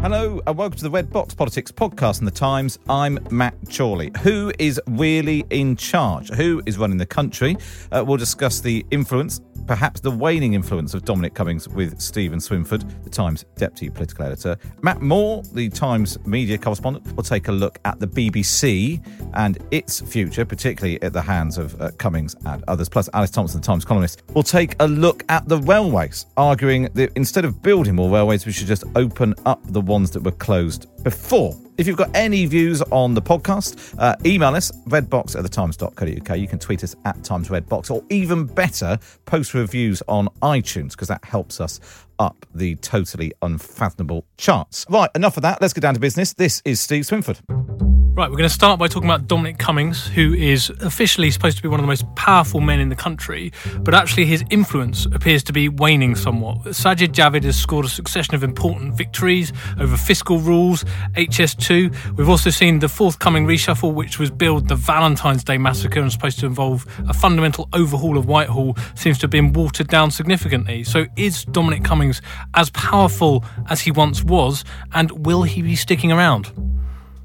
Hello and welcome to the Red Box Politics podcast and the Times. I'm Matt Chorley. Who is really in charge? Who is running the country? Uh, we'll discuss the influence, perhaps the waning influence of Dominic Cummings with Stephen Swinford, the Times deputy political editor. Matt Moore, the Times media correspondent, will take a look at the BBC and its future, particularly at the hands of uh, Cummings and others. Plus, Alice Thomson, the Times columnist, will take a look at the railways, arguing that instead of building more railways, we should just open up the ones that were closed before. If you've got any views on the podcast, uh, email us, redbox at thetimes.co.uk. You can tweet us at Times Redbox, or even better, post reviews on iTunes, because that helps us up the totally unfathomable charts. Right, enough of that. Let's get down to business. This is Steve Swinford. Right, we're going to start by talking about Dominic Cummings, who is officially supposed to be one of the most powerful men in the country, but actually his influence appears to be waning somewhat. Sajid Javid has scored a succession of important victories over fiscal rules, HS2. We've also seen the forthcoming reshuffle, which was billed the Valentine's Day massacre and supposed to involve a fundamental overhaul of Whitehall, seems to have been watered down significantly. So, is Dominic Cummings as powerful as he once was, and will he be sticking around?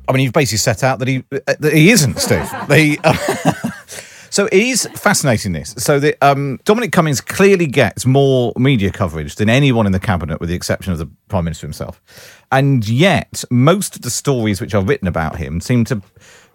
I mean, you've basically set out that he that he isn't, Steve. uh, so it is fascinating. This so the um, Dominic Cummings clearly gets more media coverage than anyone in the cabinet, with the exception of the prime minister himself, and yet most of the stories which are written about him seem to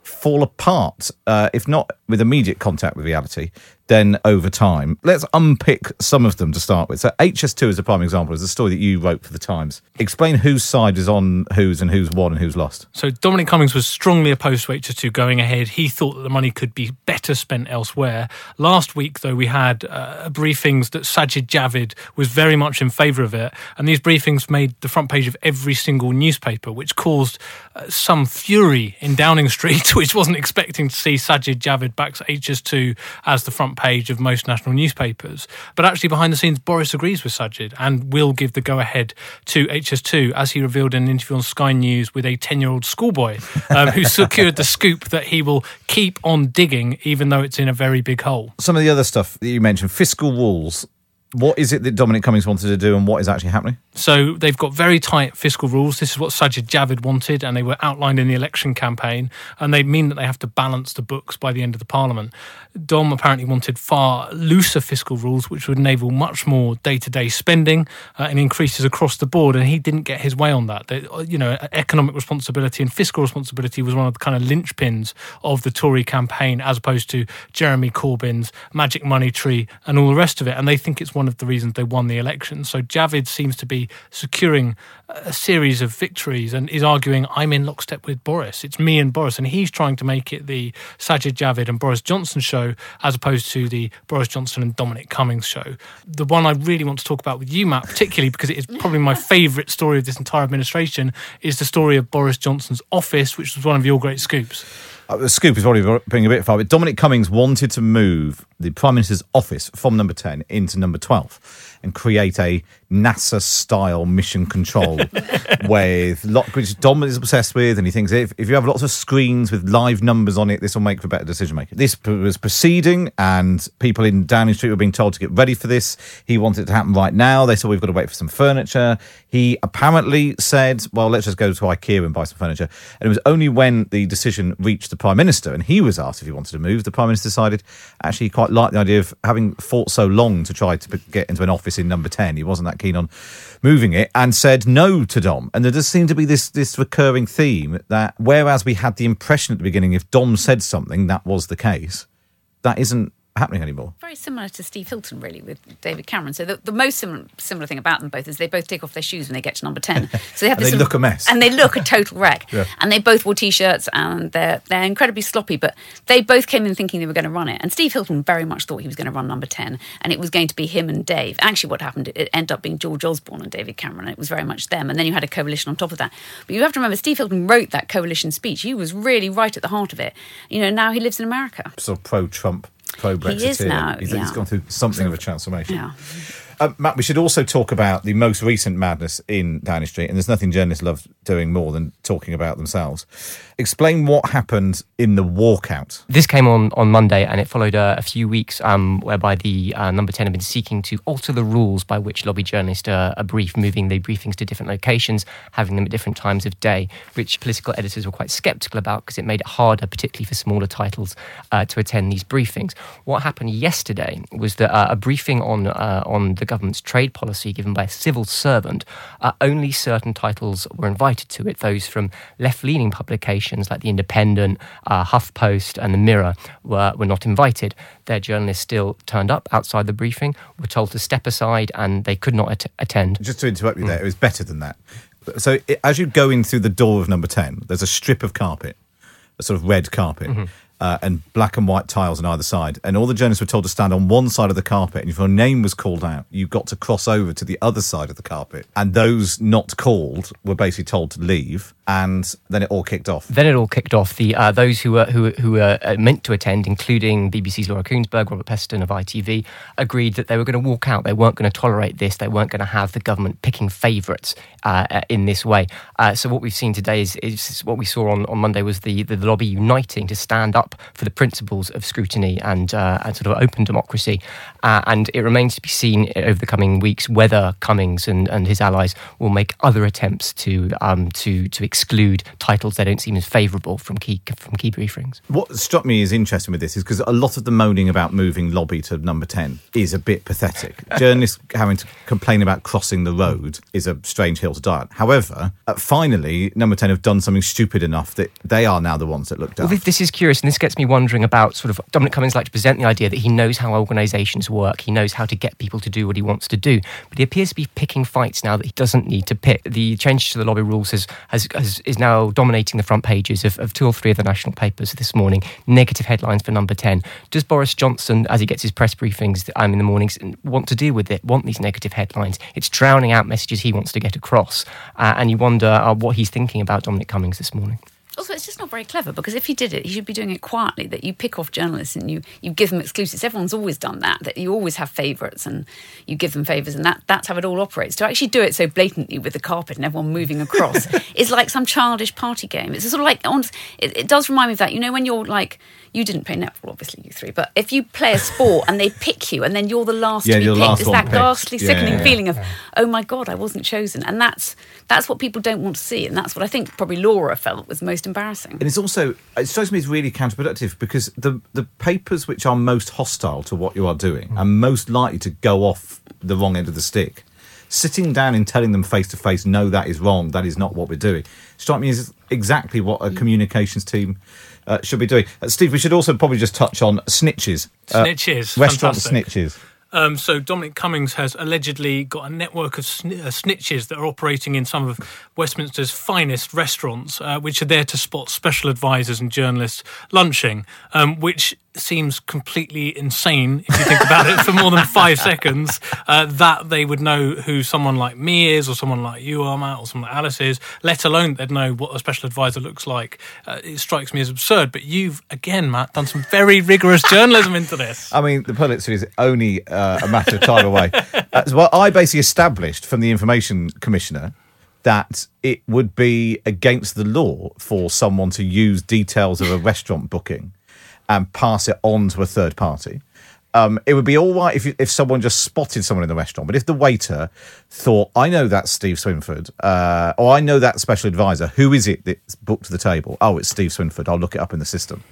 fall apart, uh, if not with immediate contact with reality, then over time. Let's unpick some of them to start with. So, HS2 is a prime example, is a story that you wrote for the Times. Explain whose side is on whose and who's won and who's lost. So, Dominic Cummings was strongly opposed to HS2 going ahead. He thought that the money could be better spent elsewhere. Last week, though, we had uh, briefings that Sajid Javid was very much in favour of it. And these briefings made the front page of every single newspaper, which caused uh, some fury in Downing Street, which wasn't expecting to see Sajid Javid backs HS2 as the front page of most national newspapers. But actually, behind the scenes, Boris agrees with Sajid and will give the go ahead to HS2, as he revealed in an interview on Sky News with a 10 year old schoolboy um, who secured the scoop that he will keep on digging, even though it's in a very big hole. Some of the other stuff that you mentioned, fiscal rules. What is it that Dominic Cummings wanted to do and what is actually happening? So they've got very tight fiscal rules. This is what Sajid Javid wanted, and they were outlined in the election campaign. And they mean that they have to balance the books by the end of the parliament. Dom apparently wanted far looser fiscal rules, which would enable much more day-to-day spending uh, and increases across the board. And he didn't get his way on that. They, you know, economic responsibility and fiscal responsibility was one of the kind of linchpins of the Tory campaign, as opposed to Jeremy Corbyn's magic money tree and all the rest of it. And they think it's one of the reasons they won the election. So Javid seems to be securing a series of victories and is arguing, I'm in lockstep with Boris. It's me and Boris. And he's trying to make it the Sajid Javid and Boris Johnson show as opposed to the Boris Johnson and Dominic Cummings show. The one I really want to talk about with you, Matt, particularly because it is probably my favourite story of this entire administration, is the story of Boris Johnson's office, which was one of your great scoops. Uh, the scoop is probably being a bit far, but Dominic Cummings wanted to move the Prime Minister's office from number 10 into number 12 and create a NASA style mission control with lot, which Dom is obsessed with. And he thinks if, if you have lots of screens with live numbers on it, this will make for better decision making. This was proceeding, and people in Downing Street were being told to get ready for this. He wanted it to happen right now. They said, We've got to wait for some furniture. He apparently said, Well, let's just go to IKEA and buy some furniture. And it was only when the decision reached the Prime Minister and he was asked if he wanted to move, the Prime Minister decided actually he quite liked the idea of having fought so long to try to get into an office in number 10. He wasn't that keen on moving it and said no to Dom. And there does seem to be this this recurring theme that whereas we had the impression at the beginning if Dom said something, that was the case, that isn't happening anymore. Very similar to Steve Hilton, really, with David Cameron. So the, the most similar, similar thing about them both is they both take off their shoes when they get to number ten. So they have this they look a mess, and they look a total wreck. Yeah. And they both wore t-shirts, and they're they're incredibly sloppy. But they both came in thinking they were going to run it. And Steve Hilton very much thought he was going to run number ten, and it was going to be him and Dave. Actually, what happened? It ended up being George Osborne and David Cameron. And it was very much them. And then you had a coalition on top of that. But you have to remember, Steve Hilton wrote that coalition speech. He was really right at the heart of it. You know, now he lives in America. So pro-Trump pro Brexit. He is now. He's, yeah. he's gone through something of a transformation. Yeah. Uh, Matt, we should also talk about the most recent madness in Downing Street, and there's nothing journalists love doing more than talking about themselves. Explain what happened in the walkout. This came on on Monday, and it followed uh, a few weeks um, whereby the uh, number ten had been seeking to alter the rules by which lobby journalists uh, are briefed, moving the briefings to different locations, having them at different times of day, which political editors were quite sceptical about because it made it harder, particularly for smaller titles, uh, to attend these briefings. What happened yesterday was that uh, a briefing on uh, on the government's trade policy given by a civil servant, only certain titles were invited to it. Those from left-leaning publications like the Independent, uh, HuffPost, and the Mirror were were not invited. Their journalists still turned up outside the briefing, were told to step aside, and they could not at- attend. Just to interrupt you there, it was better than that. So it, as you go in through the door of number 10, there's a strip of carpet, a sort of red carpet. Uh, and black and white tiles on either side. And all the journalists were told to stand on one side of the carpet. And if your name was called out, you got to cross over to the other side of the carpet. And those not called were basically told to leave. And then it all kicked off. Then it all kicked off. The uh, those who were who, who were uh, meant to attend, including BBC's Laura Kuenssberg, Robert Peston of ITV, agreed that they were going to walk out. They weren't going to tolerate this. They weren't going to have the government picking favourites uh, uh, in this way. Uh, so what we've seen today is, is what we saw on, on Monday was the, the lobby uniting to stand up for the principles of scrutiny and uh, and sort of open democracy. Uh, and it remains to be seen over the coming weeks whether Cummings and, and his allies will make other attempts to um, to to exclude titles they don't seem as favourable from key from key briefings. What struck me as interesting with this is because a lot of the moaning about moving lobby to number 10 is a bit pathetic. Journalists having to complain about crossing the road is a strange hill to die on. However, uh, finally, number 10 have done something stupid enough that they are now the ones that look down. Well, this- this is curious, and this gets me wondering about sort of Dominic Cummings like to present the idea that he knows how organisations work, he knows how to get people to do what he wants to do, but he appears to be picking fights now that he doesn't need to pick. The change to the lobby rules has, has, has is now dominating the front pages of, of two or three of the national papers this morning. Negative headlines for number ten. Does Boris Johnson, as he gets his press briefings um, in the mornings, want to deal with it? Want these negative headlines? It's drowning out messages he wants to get across, uh, and you wonder uh, what he's thinking about Dominic Cummings this morning. Also, it's just not very clever because if he did it, he should be doing it quietly. That you pick off journalists and you, you give them exclusives. Everyone's always done that. That you always have favourites and you give them favours, and that, that's how it all operates. To actually do it so blatantly with the carpet and everyone moving across is like some childish party game. It's sort of like. It, it does remind me of that. You know, when you're like. You didn't play netball, obviously, you three. But if you play a sport and they pick you, and then you're the last Yeah, to be you're picked, last it's that picked. ghastly, Yeah, sickening yeah, yeah. feeling of, oh my god, I wasn't chosen, and that's that's what people don't want to see, and that's what I think probably Laura felt was most embarrassing. And it's also it strikes me as really counterproductive because the the papers which are most hostile to what you are doing Mm. are most likely to go off the wrong end of the stick. Sitting down and telling them face to face, no, that is wrong. That is not what we're doing. Strike me as exactly what a communications team uh, should be doing. Uh, Steve, we should also probably just touch on snitches. Uh, Snitches, restaurant fantastic. snitches. Um, so Dominic Cummings has allegedly got a network of sn- uh, snitches that are operating in some of Westminster's finest restaurants, uh, which are there to spot special advisors and journalists lunching, um, which seems completely insane if you think about it for more than five seconds. Uh, that they would know who someone like me is, or someone like you are, Matt, or someone like Alice is, let alone they'd know what a special advisor looks like. Uh, it strikes me as absurd. But you've again, Matt, done some very rigorous journalism into this. I mean, the Pulitzer is only uh, a matter of time away. Uh, so, well, I basically established from the Information Commissioner that it would be against the law for someone to use details of a restaurant booking and pass it on to a third party. Um, it would be all right if if someone just spotted someone in the restaurant, but if the waiter thought, "I know that's Steve Swinford," uh, or "I know that special advisor," who is it that's booked to the table? Oh, it's Steve Swinford. I'll look it up in the system.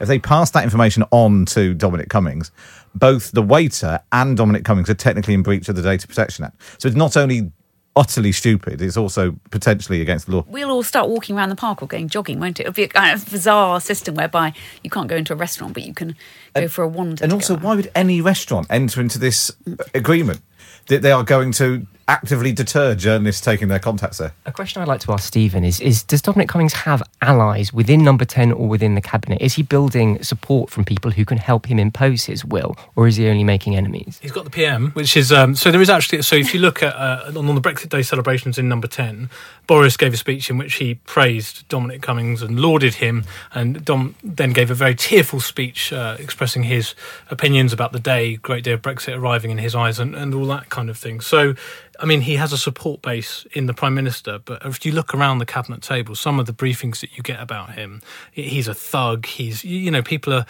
If they pass that information on to Dominic Cummings, both the waiter and Dominic Cummings are technically in breach of the Data Protection Act. So it's not only utterly stupid, it's also potentially against the law. We'll all start walking around the park or going jogging, won't it? It'll be a kind of bizarre system whereby you can't go into a restaurant, but you can go for a wander. And also, why would any restaurant enter into this agreement? That they are going to actively deter journalists taking their contacts there? A question I'd like to ask Stephen is, is Does Dominic Cummings have allies within Number 10 or within the cabinet? Is he building support from people who can help him impose his will, or is he only making enemies? He's got the PM, which is um, so there is actually so if you look at uh, on the Brexit Day celebrations in Number Ten, Boris gave a speech in which he praised Dominic Cummings and lauded him, and Dom then gave a very tearful speech uh, expressing his opinions about the day, great day of Brexit arriving in his eyes, and, and all that kind of thing. So I mean, he has a support base in the Prime Minister, but if you look around the cabinet table, some of the briefings that you get about him, he's a thug. He's, you know, people are.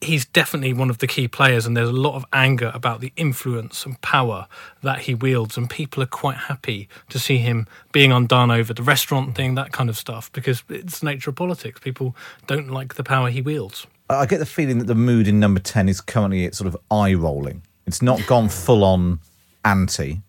He's definitely one of the key players, and there's a lot of anger about the influence and power that he wields, and people are quite happy to see him being undone over the restaurant thing, that kind of stuff, because it's the nature of politics. People don't like the power he wields. I get the feeling that the mood in number 10 is currently sort of eye rolling. It's not gone full on anti,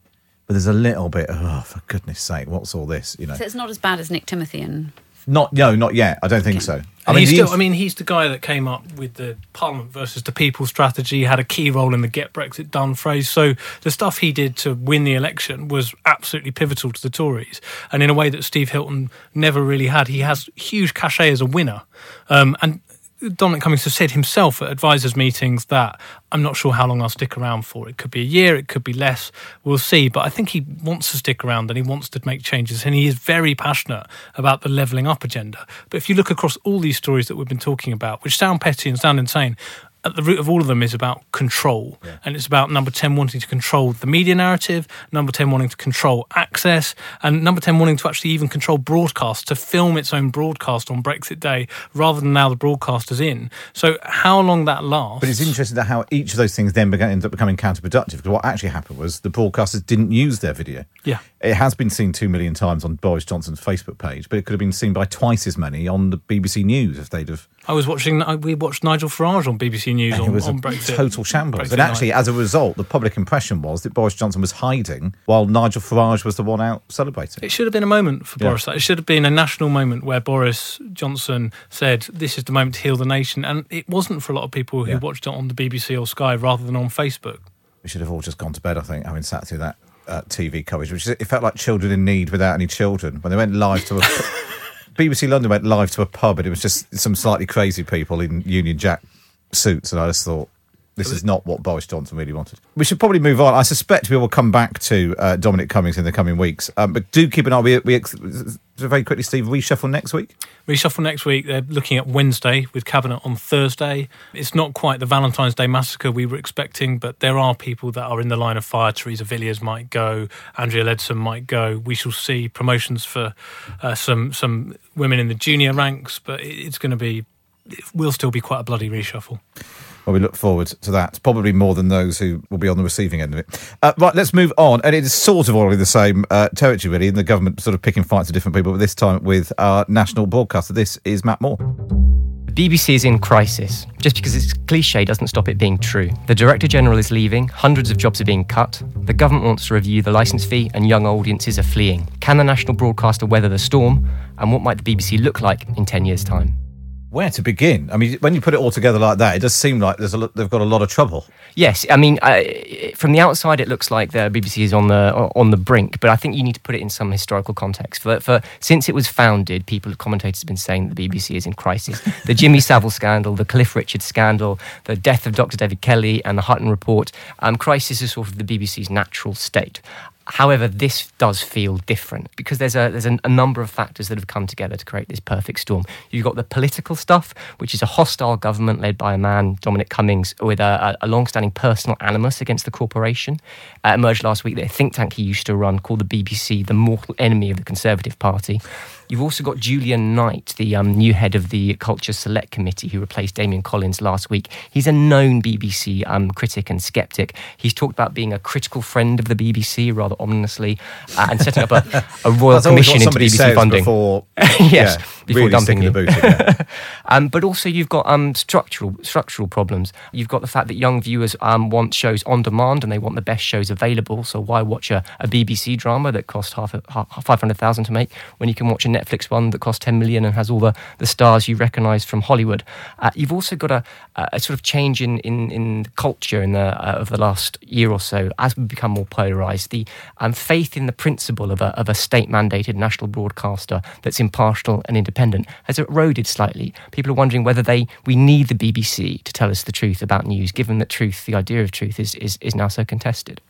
but there's a little bit. Oh, for goodness sake, what's all this? You know, So it's not as bad as Nick Timothy and not no, not yet. I don't think so. I And mean, he's still, I mean, he's the guy that came up with the Parliament versus the People strategy, had a key role in the Get Brexit Done phrase. So the stuff he did to win the election was absolutely pivotal to the Tories, and in a way that Steve Hilton never really had. He has huge cachet as a winner, um, and Dominic Cummings has said himself at advisors' meetings that I'm not sure how long I'll stick around for. It could be a year, it could be less. We'll see. But I think he wants to stick around and he wants to make changes. And he is very passionate about the levelling up agenda. But if you look across all these stories that we've been talking about, which sound petty and sound insane, at the root of all of them is about control. And it's about number 10 wanting to control the media narrative, number 10 wanting to control access, and number 10 wanting to actually even control broadcast, to film its own broadcast on Brexit Day rather than now the broadcaster's in. So, how long that lasts. But it's interesting that how each of those things then began, ended up becoming counterproductive. Because what actually happened was the broadcasters didn't use their video. Yeah. It has been seen two million times on Boris Johnson's Facebook page, but it could have been seen by twice as many on the BBC News if they'd have. I was watching, uh, we watched Nigel Farage on BBC News on, it was on a Brexit. total shambles. Brexit and actually, night. as a result, the public impression was that Boris Johnson was hiding while Nigel Farage was the one out celebrating. It should have been a moment for Yeah. Boris. It should have been a national moment where Boris Johnson said, "This is the moment to heal the nation," and it wasn't for a lot of people who Yeah. watched it on the BBC or Sky rather than on Facebook. we should have all just gone to bed, I think, having sat through that uh, TV coverage, which is, it felt like children in need without any children. When they went live to a. BBC London went live to a pub and it was just some slightly crazy people in Union Jack suits, and I just thought. This is not what Boris Johnson really wanted. We should probably move on. I suspect we will come back to uh, Dominic Cummings in the coming weeks. Um, but do keep an eye. We, we ex- very quickly, Steve, reshuffle next week. Reshuffle next week. They're looking at Wednesday with Cabinet on Thursday. It's not quite the Valentine's Day massacre we were expecting, but there are people that are in the line of fire. Theresa Villiers might go. Andrea Leadsom might go. We shall see promotions for uh, some some women in the junior ranks, but it's going to be. It will still be quite a bloody reshuffle. Well, we look forward to that. Probably more than those who will be on the receiving end of it. Uh, right, let's move on. And it is sort of already the same uh, territory, really, and the government sort of picking fights with different people, but this time with our national broadcaster. This is Matt Moore. The BBC is in crisis. Just because it's cliche doesn't stop it being true. The Director General is leaving, hundreds of jobs are being cut, the government wants to review the licence fee, and young audiences are fleeing. Can the national broadcaster weather the storm? And what might the BBC look like in 10 years' time? Where to begin? I mean, when you put it all together like that, it does seem like there's a lot, they've got a lot of trouble. Yes, I mean, uh, from the outside, it looks like the BBC is on the on the brink, but I think you need to put it in some historical context. For, for since it was founded, people, commentators, have been saying that the BBC is in crisis. The Jimmy Savile scandal, the Cliff Richard scandal, the death of Dr. David Kelly, and the Hutton report. Um, crisis is sort of the BBC's natural state. However, this does feel different because there's a there's a, a number of factors that have come together to create this perfect storm. You've got the political stuff, which is a hostile government led by a man, Dominic Cummings, with a, a long-standing personal animus against the corporation. Uh, emerged last week that a think tank he used to run called the BBC the mortal enemy of the Conservative Party. You've also got Julian Knight, the um, new head of the Culture Select Committee, who replaced Damian Collins last week. He's a known BBC um, critic and skeptic. He's talked about being a critical friend of the BBC, rather ominously, uh, and setting up a, a royal commission into BBC funding. before. yes. Yeah. before really dumping you. the boot. yeah. Um, but also you've got um, structural structural problems. You've got the fact that young viewers um, want shows on demand and they want the best shows available. So why watch a, a BBC drama that cost half, a- half five hundred thousand to make when you can watch a Netflix one that costs ten million and has all the, the stars you recognise from Hollywood? Uh, you've also got a, a sort of change in in, in culture in the uh, of the last year or so as we become more polarised. The um, faith in the principle of a of a state mandated national broadcaster that's impartial and independent has eroded slightly. People are wondering whether they we need the BBC to tell us the truth about news, given that truth, the idea of truth, is is, is now so contested.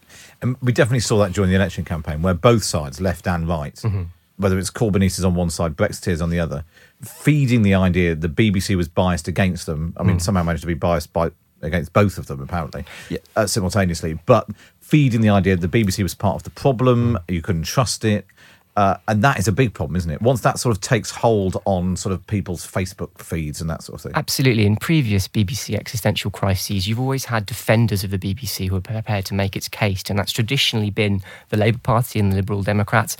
And we definitely saw that during the election campaign, where both sides, left and right, mm-hmm. whether it's Corbynistas on one side, Brexiteers on the other, feeding the idea the BBC was biased against them. I mean, mm. somehow managed to be biased by against both of them, apparently, Yeah. uh, simultaneously. But feeding the idea the BBC was part of the problem, mm. you couldn't trust it. Uh, and that is a big problem, isn't it? Once that sort of takes hold on sort of people's Facebook feeds and that sort of thing. Absolutely. In previous BBC existential crises, you've always had defenders of the BBC who are prepared to make its case, and that's traditionally been the Labour Party and the Liberal Democrats.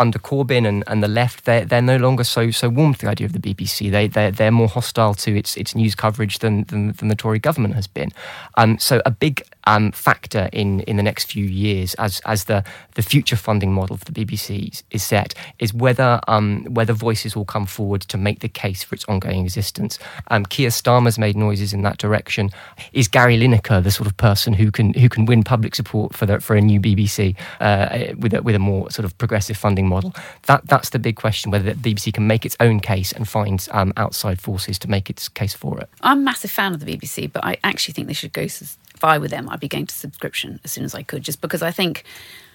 Under Corbyn and, and the left, they're, they're no longer so so warm to the idea of the BBC. They they're, they're more hostile to its its news coverage than than, than the Tory government has been. Um, so a big um, factor in, in the next few years, as as the, the future funding model for the BBC is- set, is whether um, whether voices will come forward to make the case for its ongoing existence. Um, Keir Starmer's made noises in that direction. Is Gary Lineker the sort of person who can who can win public support for the, for a new BBC uh, with a, with a more sort of progressive funding model? That that's the big question: whether the BBC can make its own case and find um, outside forces to make its case for it. I'm a massive fan of the BBC, but I actually think they should go. If I were them, I'd be going to subscription as soon as I could, just because I think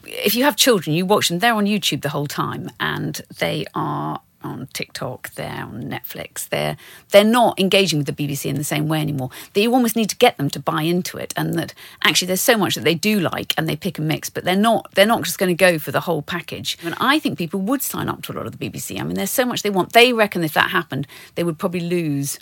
if you have children, you watch them. They're on YouTube the whole time, and they are on TikTok. They're on Netflix. They're they're not engaging with the BBC in the same way anymore. That you almost need to get them to buy into it, and that actually there's so much that they do like, and they pick and mix, but they're not they're not just going to go for the whole package. And I think people would sign up to a lot of the BBC. I mean, there's so much they want. They reckon if that happened, they would probably lose.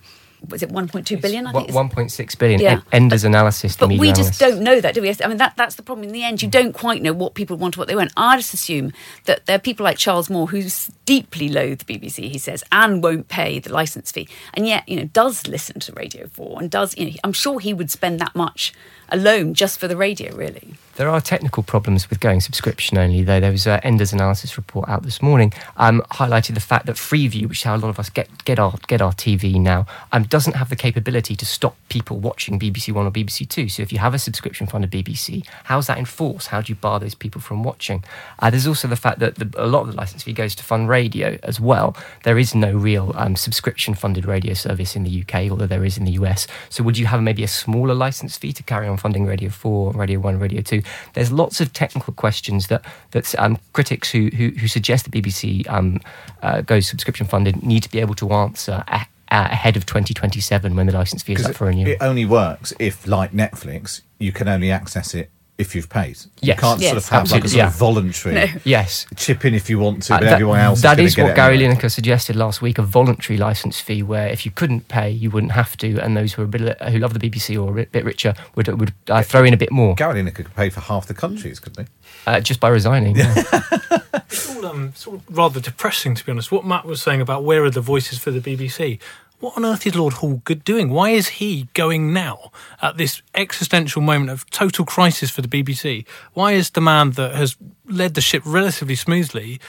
Was it 1.2 billion? I think 1.6 billion. Yeah. Enders analysis. The but we media just don't know that, do we? I mean, that, that's the problem. In the end, you don't quite know what people want or what they want. I just assume that there are people like Charles Moore who deeply loathe the BBC, he says, and won't pay the license fee, and yet, you know, does listen to Radio 4 and does, you know, I'm sure he would spend that much alone just for the radio, really. There are technical problems with going subscription only, though. There was an Enders analysis report out this morning um, highlighted the fact that Freeview, which is how a lot of us get, get our get our TV now, um, doesn't have the capability to stop people watching BBC One or BBC Two. So if you have a subscription funded BBC, how's that enforced? How do you bar those people from watching? Uh, there's also the fact that the, a lot of the license fee goes to fund radio as well. There is no real um, subscription funded radio service in the UK, although there is in the US. So would you have maybe a smaller license fee to carry on funding Radio 4, Radio 1, Radio 2? There's lots of technical questions that that um, critics who, who, who suggest the BBC um, uh, goes subscription funded need to be able to answer a- ahead of 2027 when the license fee is up for renewal. it only works if, like Netflix, you can only access it if you've paid. You can't sort of have like a sort yeah. of voluntary No. yes. chip in if you want to, Uh, that- everyone else that is, is what get Gary anyway. Lineker suggested last week a voluntary license fee where if you couldn't pay, you wouldn't have to, and those who, are a bit, who love the BBC or a bit richer would, would uh, throw in a bit more Gary Lineker could pay for half the countries, couldn't he? uh, just by resigning. yeah. It's all um, sort of rather depressing, to be honest. What Matt was saying about where are the voices for the BBC. What on earth is Lord Hallgood doing? Why is he going now at this existential moment of total crisis for the BBC? Why is the man that has led the ship relatively smoothly?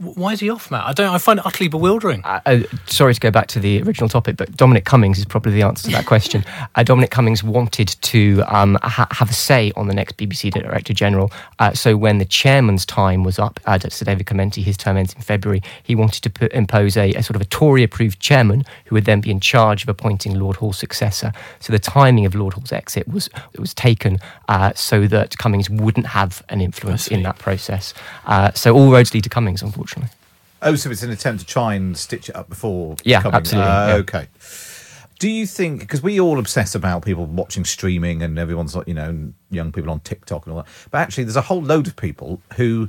Wh- Why is he off, Matt? I don't. I find it utterly bewildering. Uh, uh, sorry to go back to the original topic, but Dominic Cummings is probably the answer to that question. Uh, Dominic Cummings wanted to um, ha- have a say on the next BBC Director General. Uh, so when the chairman's time was up, uh, Sir David Clementi, his term ends in February, he wanted to put, impose a, a sort of a Tory-approved chairman who would then be in charge of appointing Lord Hall's successor. So the timing of Lord Hall's exit was it was taken uh, so that Cummings wouldn't have an influence in that process. Uh, so all roads lead to Cummings, unfortunately. Oh, so it's an attempt to try and stitch it up before. Yeah, coming. absolutely, Uh, yeah. Okay. Do you think because we all obsess about people watching streaming and everyone's like you know young people on TikTok and all that, but actually there's a whole load of people who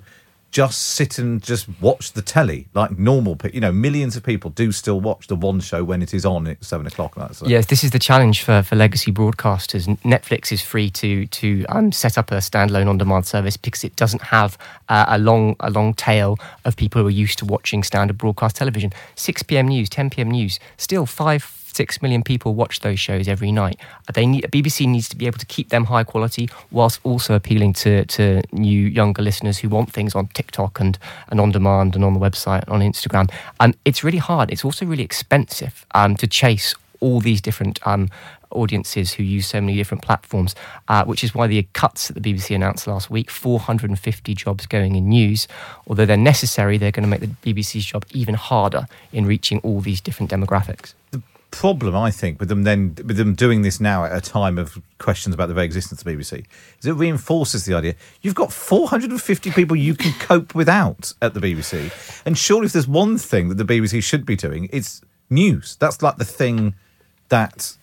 just sit and just watch the telly like normal people. You know, millions of people do still watch the one show when it is on at seven o'clock. That's Yes, this is the challenge for, for legacy broadcasters. Netflix is free to to um, set up a standalone on-demand service because it doesn't have uh, a long a long tail of people who are used to watching standard broadcast television. Six p.m. news, ten p.m. news, still five six million people watch those shows every night. They need BBC needs to be able to keep them high quality whilst also appealing to to new younger listeners who want things on TikTok and and on demand and on the website and on Instagram. And it's really hard. It's also really expensive um, to chase all these different um, audiences who use so many different platforms, uh, which is why the cuts that the BBC announced last week 450 jobs going in news. Although they're necessary, they're going to make the BBC's job even harder in reaching all these different demographics. The problem, I think, with them then with them doing this now at a time of questions about the very existence of the BBC is it reinforces the idea you've got 450 people you can cope without at the BBC. And surely, if there's one thing that the BBC should be doing, it's news. That's like the thing that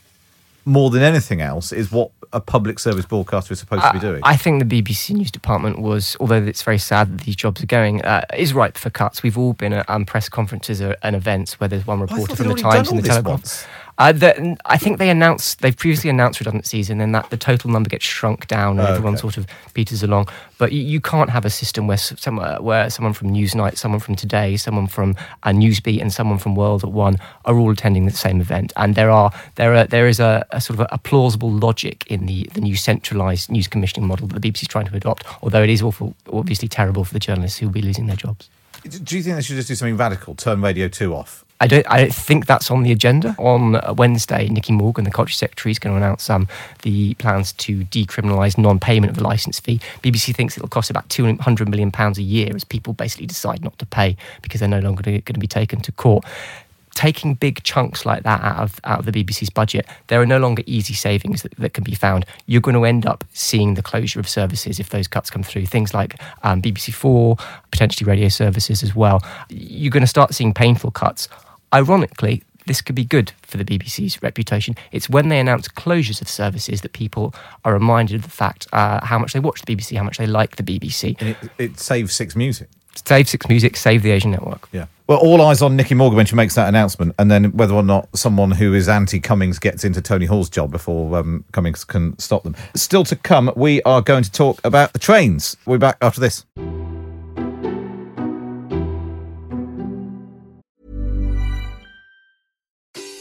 more than anything else is what a public service broadcaster is supposed to be doing. I think the BBC News Department was, although it's very sad that these jobs are going, uh, is ripe for cuts. We've all been at um, press conferences and events where there's one reporter from the Times and the Telegraph. Uh, the, I think they announced they've previously announced redundancies, and then that the total number gets shrunk down, and okay. everyone sort of peters along. But you, you, can't have a system where some, uh, where someone from Newsnight, someone from Today, someone from uh, Newsbeat, and someone from World at One are all attending the same event. And there are there are there is a, a sort of a, a, plausible logic in the the new centralised news commissioning model that the BBC is trying to adopt. Although it is awful, obviously terrible for the journalists who will be losing their jobs. Do you think they should just do something radical? Turn Radio Two off I don't. I don't think that's on the agenda. On Wednesday, Nicky Morgan, the culture secretary, is going to announce um, the plans to decriminalise non-payment of the licence fee. BBC thinks it'll cost about two hundred million pounds a year as people basically decide not to pay because they're no longer going to be taken to court taking big chunks like that out of out of the BBC's budget, there are no longer easy savings that, that can be found. You're going to end up seeing the closure of services if those cuts come through. Things like um, BBC Four, potentially radio services as well. You're going to start seeing painful cuts Ironically, this could be good for the BBC's reputation. It's when they announce closures of services that people are reminded of the fact uh, how much they watch the BBC, how much they like the BBC. And it, it saves Six Music. Save Six Music, save the Asian Network. Yeah. Well, all eyes on Nicky Morgan when she makes that announcement, and then whether or not someone who is anti Cummings gets into Tony Hall's job before um, Cummings can stop them. Still to come, we are going to talk about the trains. We'll be back after this.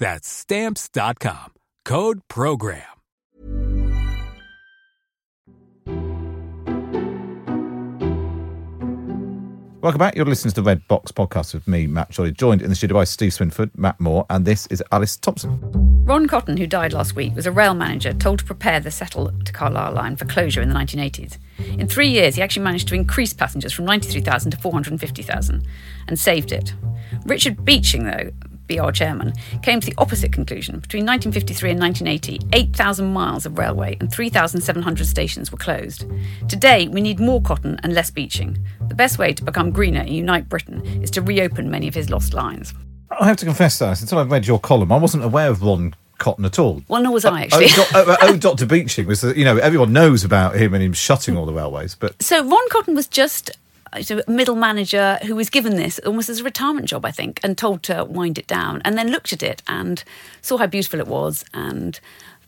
That's stamps.com. Code program. Welcome back. You're listening to the Red Box podcast with me, Matt Chorley, joined in the studio by Steve Swinford, Matt Moore, and this is Alice Thomson. Ron Cotton, who died last week, was a rail manager told to prepare the Settle to Carlisle line for closure in the 1980s. In three years, he actually managed to increase passengers from 93,000 to 450,000 and saved it. Richard Beeching, though, BR chairman, came to the opposite conclusion. Between 1953 and 1980, 8,000 miles of railway and 3,700 stations were closed. Today, we need more cotton and less beeching. The best way to become greener and unite Britain is to reopen many of his lost lines. I have to confess, that until I read your column, I wasn't aware of Ron Cotton at all. Well, nor was I Oh, oh actually. oh, oh, oh, oh Dr. Beeching was, you know, everyone knows about him and him shutting all the railways, but So Ron Cotton was just Uh, a middle manager who was given this almost as a retirement job, I think, and told to wind it down, and then looked at it and saw how beautiful it was and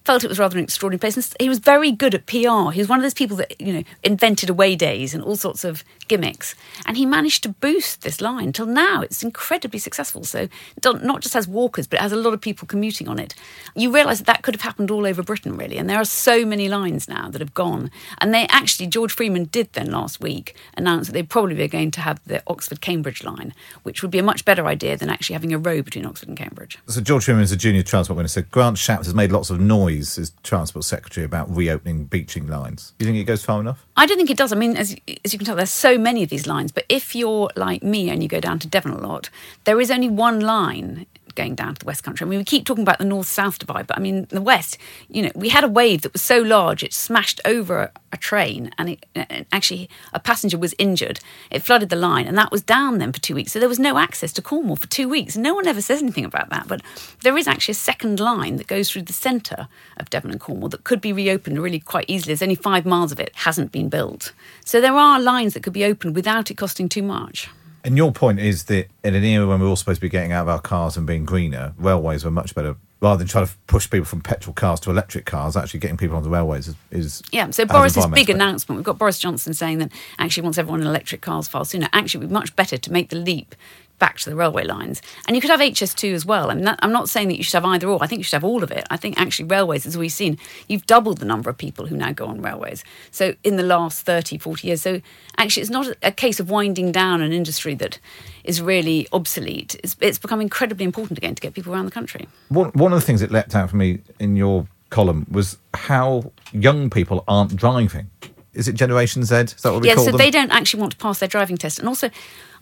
felt it was rather an extraordinary place. And he was very good at PR. He was one of those people that you know invented away days and all sorts of gimmicks, and he managed to boost this line till now. It's incredibly successful. So don't- just has walkers, but it has a lot of people commuting on it. You realise that that could have happened all over Britain, really, and there are so many lines now that have gone. And they actually, George Freeman did then last week announce that they probably were going to have the Oxford Cambridge line, which would be a much better idea than actually having a road between Oxford and Cambridge. So George Freeman is a junior transport minister. Grant Shapps has made lots of noise as transport secretary about reopening Beeching lines. Do you think it goes far enough? I don't think it does. I mean, as, as you can tell, there's so many of these lines. But if you're like me and you go down to Devon a lot, there is only one line going down to the West Country. I mean, we keep talking about the north-south divide, but I mean, the West, you know, we had a wave that was so large it smashed over a, a train, and it, and actually a passenger was injured. It flooded the line, and that was down then for two weeks. So there was no access to Cornwall for two weeks. No one ever says anything about that, but there is actually a second line that goes through the centre of Devon and Cornwall that could be reopened really quite easily. There's only five miles of it hasn't been built, so there are lines that could be opened without it costing too much. And your point is that in an era when we're all supposed to be getting out of our cars and being greener, railways were much better. Rather than trying to push people from petrol cars to electric cars, actually getting people on the railways is. is Yeah, so Boris's big announcement, we've got Boris Johnson saying that actually wants everyone in electric cars far sooner. Actually, it would be much better to make the leap back to the railway lines. And you could have HS2 as well. I mean, that, I'm not saying that you should have either or. I think you should have all of it. I think actually railways, as we've seen, you've doubled the number of people who now go on railways. So in the last 30, 40 years. So actually, it's not a, case of winding down an industry that is really obsolete. It's, it's become incredibly important again to get people around the country. One, one of the things that leapt out for me in your column was how young people aren't driving. Is it Generation Z? Is that what we yeah, call so them? they don't actually want to pass their driving test. And also,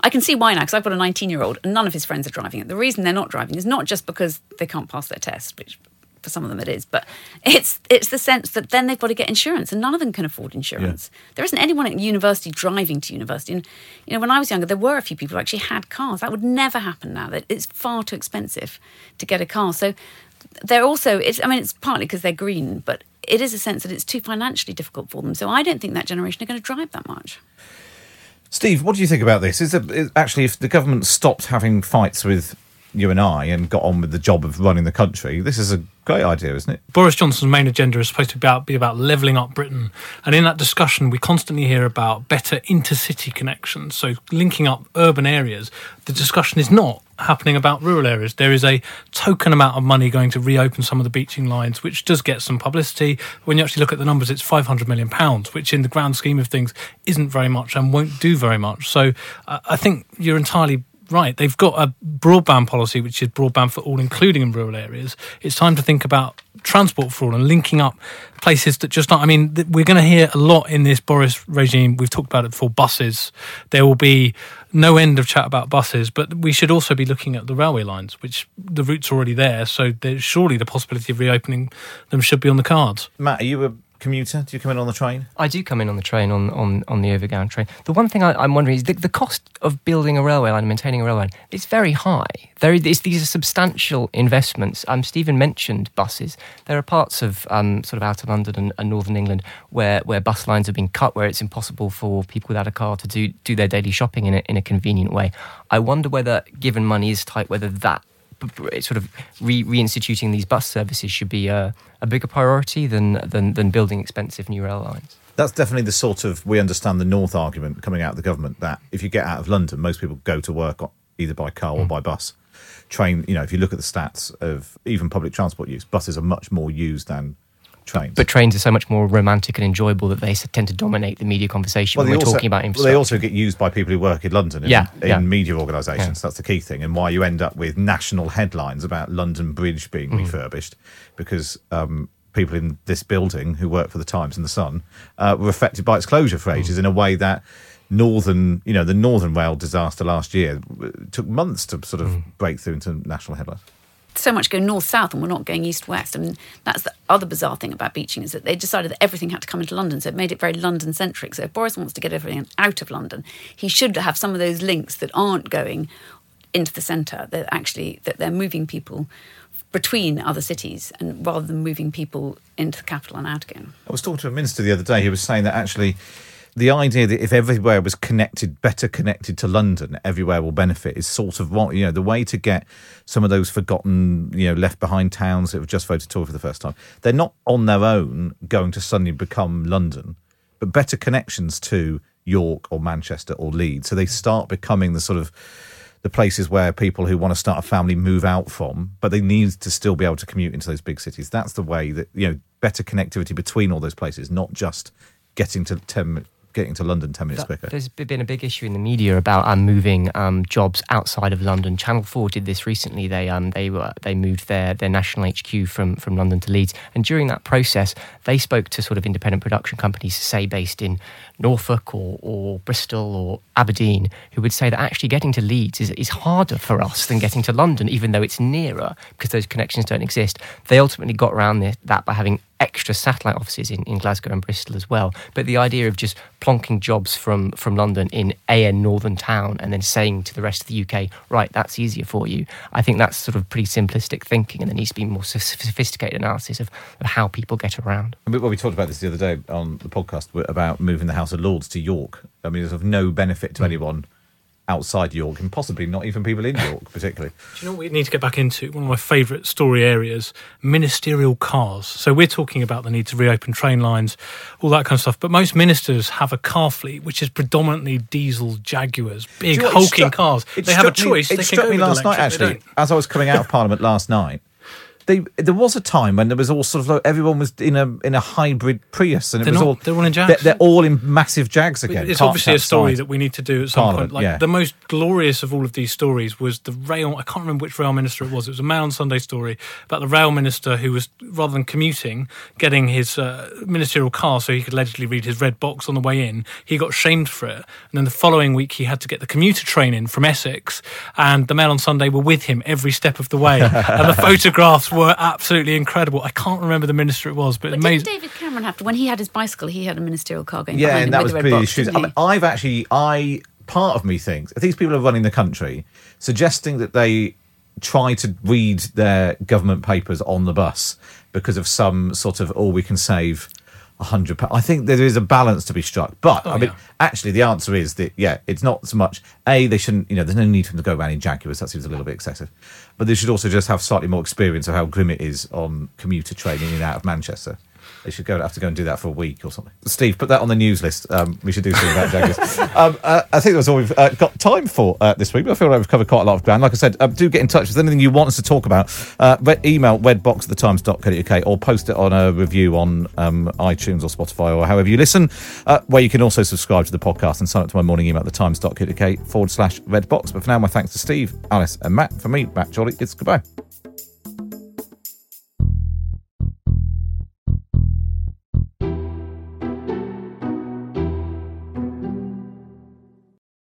I can see why now, because I've got a 19 year old and none of his friends are driving it. The reason they're not driving is not just because they can't pass their test, which for some of them it is, but it's it's the sense that then they've got to get insurance and none of them can afford insurance. There isn't anyone at university driving to university. And, you know, when I was younger, there were a few people who actually had cars. That would never happen now. That It's far too expensive to get a car. So they're also, it's, I mean, it's partly because they're green, but it is a sense that it's too financially difficult for them. So I don't think that generation are going to drive that much. Steve, what do you think about this? Is, it, is actually if the government stopped having fights with you and I and got on with the job of running the country, this is a great idea, isn't it? Boris Johnson's main agenda is supposed to be about, be about levelling up Britain. And in that discussion, we constantly hear about better intercity connections, so linking up urban areas. The discussion is not happening about rural areas. There is a token amount of money going to reopen some of the Beeching lines, which does get some publicity. When you actually look at the numbers, it's £500 million, which in the grand scheme of things isn't very much and won't do very much. So uh, I think you're entirely right. They've got a broadband policy, which is broadband for all, including in rural areas. It's time to think about transport for all and linking up places that just aren't. I mean, th- we're going to hear a lot in this Boris regime. We've talked about it before. Buses. There will be no end of chat about buses, but we should also be looking at the railway lines, which the route's already there. So there's surely the possibility of reopening them should be on the cards. Matt, are you a commuter? Do you come in on the train? I do come in on the train, on, on, on the overground train. The one thing I, I'm wondering is the, the cost of building a railway line and maintaining a railway line It's very high. There is, these are substantial investments. Um, Stephen mentioned buses. There are parts of um, sort of outer London and, and northern England where, where bus lines have been cut, where it's impossible for people without a car to do, do their daily shopping in a, in a convenient way. I wonder whether, given money is tight, whether that sort of re- reinstituting these bus services should be a, a bigger priority than, than, than building expensive new rail lines. That's definitely the sort of we understand the North argument coming out of the government that if you get out of London, most people go to work either by car or hmm. by bus. Train, you know, if you look at the stats of even public transport use, buses are much more used than trains. But trains are so much more romantic and enjoyable that they tend to dominate the media conversation when they we're also, talking about well, they also get used by people who work in London in, Yeah, in yeah. media organisations. Yeah. That's the key thing, and why you end up with national headlines about London Bridge being Mm. refurbished because um, people in this building who work for the Times and the Sun uh, were affected by its closure for ages Mm. in a way that northern, you know, the Northern Rail disaster last year took months to sort of Mm. break through into national headlines. So much go north south and we're not going east west. I mean, that's the other bizarre thing about Beeching is that they decided that everything had to come into London, so it made it very London centric. So if Boris wants to get everything out of London, he should have some of those links that aren't going into the centre. That actually that they're moving people between other cities and rather than moving people into the capital and out again. I was talking to a minister the other day. He was saying that actually, the idea that if everywhere was connected, better connected to London, everywhere will benefit is sort of what you know the way to get some of those forgotten, you know, left behind towns that have just voted Tory for the first time. They're not on their own going to suddenly become London, but better connections to York or Manchester or Leeds, so they start becoming the sort of the places where people who want to start a family move out from, but they need to still be able to commute into those big cities. That's the way that you know better connectivity between all those places, not just getting to ten, getting to London ten minutes That- quicker. There's been a big issue in the media about um, moving um, jobs outside of London. Channel Four did this recently. They um, they were they moved their their national HQ from from London to Leeds, and during that process, they spoke to sort of independent production companies, say based in Norfolk or, or Bristol or Aberdeen, who would say that actually getting to Leeds is, is harder for us than getting to London, even though it's nearer because those connections don't exist. They ultimately got around this, that by having extra satellite offices in, in Glasgow and Bristol as well. But the idea of just plonking jobs from, from London in AN Northern Town and then saying to the rest of the UK, right, that's easier for you, I think that's sort of pretty simplistic thinking and there needs to be more sophisticated analysis of, of how people get around. Well, we talked about this the other day on the podcast about moving the House of Lords to York. I mean, it's of no benefit to mm. anyone outside York, and possibly not even people in York, particularly. Do you know what we need to get back into? One of my favourite story areas ministerial cars. So, we're talking about the need to reopen train lines, all that kind of stuff. But most ministers have a car fleet which is predominantly diesel Jaguars, big, hulking struck- cars. They have a struck me- choice. It they struck can go me last night, actually, as I was coming out of Parliament last night. They, there was a time when there was all sort of like everyone was in a in a hybrid Prius, and it They're was not- all they're all in Jags. They're, they're all in massive Jags again. It's obviously a story that we need to do at some Parliament, point. Like yeah. the most glorious of all of these stories was the rail. I can't remember which rail minister it was. It was a Mail on Sunday story about the rail minister who was rather than commuting, getting his uh, ministerial car so he could allegedly read his red box on the way in. He got shamed for it, and then the following week he had to get the commuter train in from Essex, and the Mail on Sunday were with him every step of the way, and the photographs were absolutely incredible. I can't remember the minister it was, but, But amazing. did David Cameron have to, when he had his bicycle, he had a ministerial car going yeah, behind and him that with was the red pretty box, issues. didn't I he? mean, I've actually, I part of me thinks if these people are running the country, suggesting that they try to read their government papers on the bus because of some sort of, oh, we can save a hundred pounds. I think there is a balance to be struck. But oh, I mean, yeah. actually, the answer is that yeah, it's not so much a they shouldn't. You know, there's no need for them to go around in Jaguars. That seems a little bit excessive. But they should also just have slightly more experience of how grim it is on commuter train in and out of Manchester. They should go have to go and do that for a week or something. Steve, put that on the news list. Um, we should do something about Jaguars. um, uh, I think that's all we've uh, got time for uh, this week. But I feel like we've covered quite a lot of ground. Like I said, um, do get in touch with anything you want us to talk about. Uh, email redbox at thetimes.co.uk or post it on a review on um, iTunes or Spotify or however you listen, uh, where you can also subscribe to the podcast and sign up to my morning email at thetimes.co.uk forward slash redbox. But for now, my thanks to Steve, Alice, and Matt. For me, Matt Chorley, it's goodbye.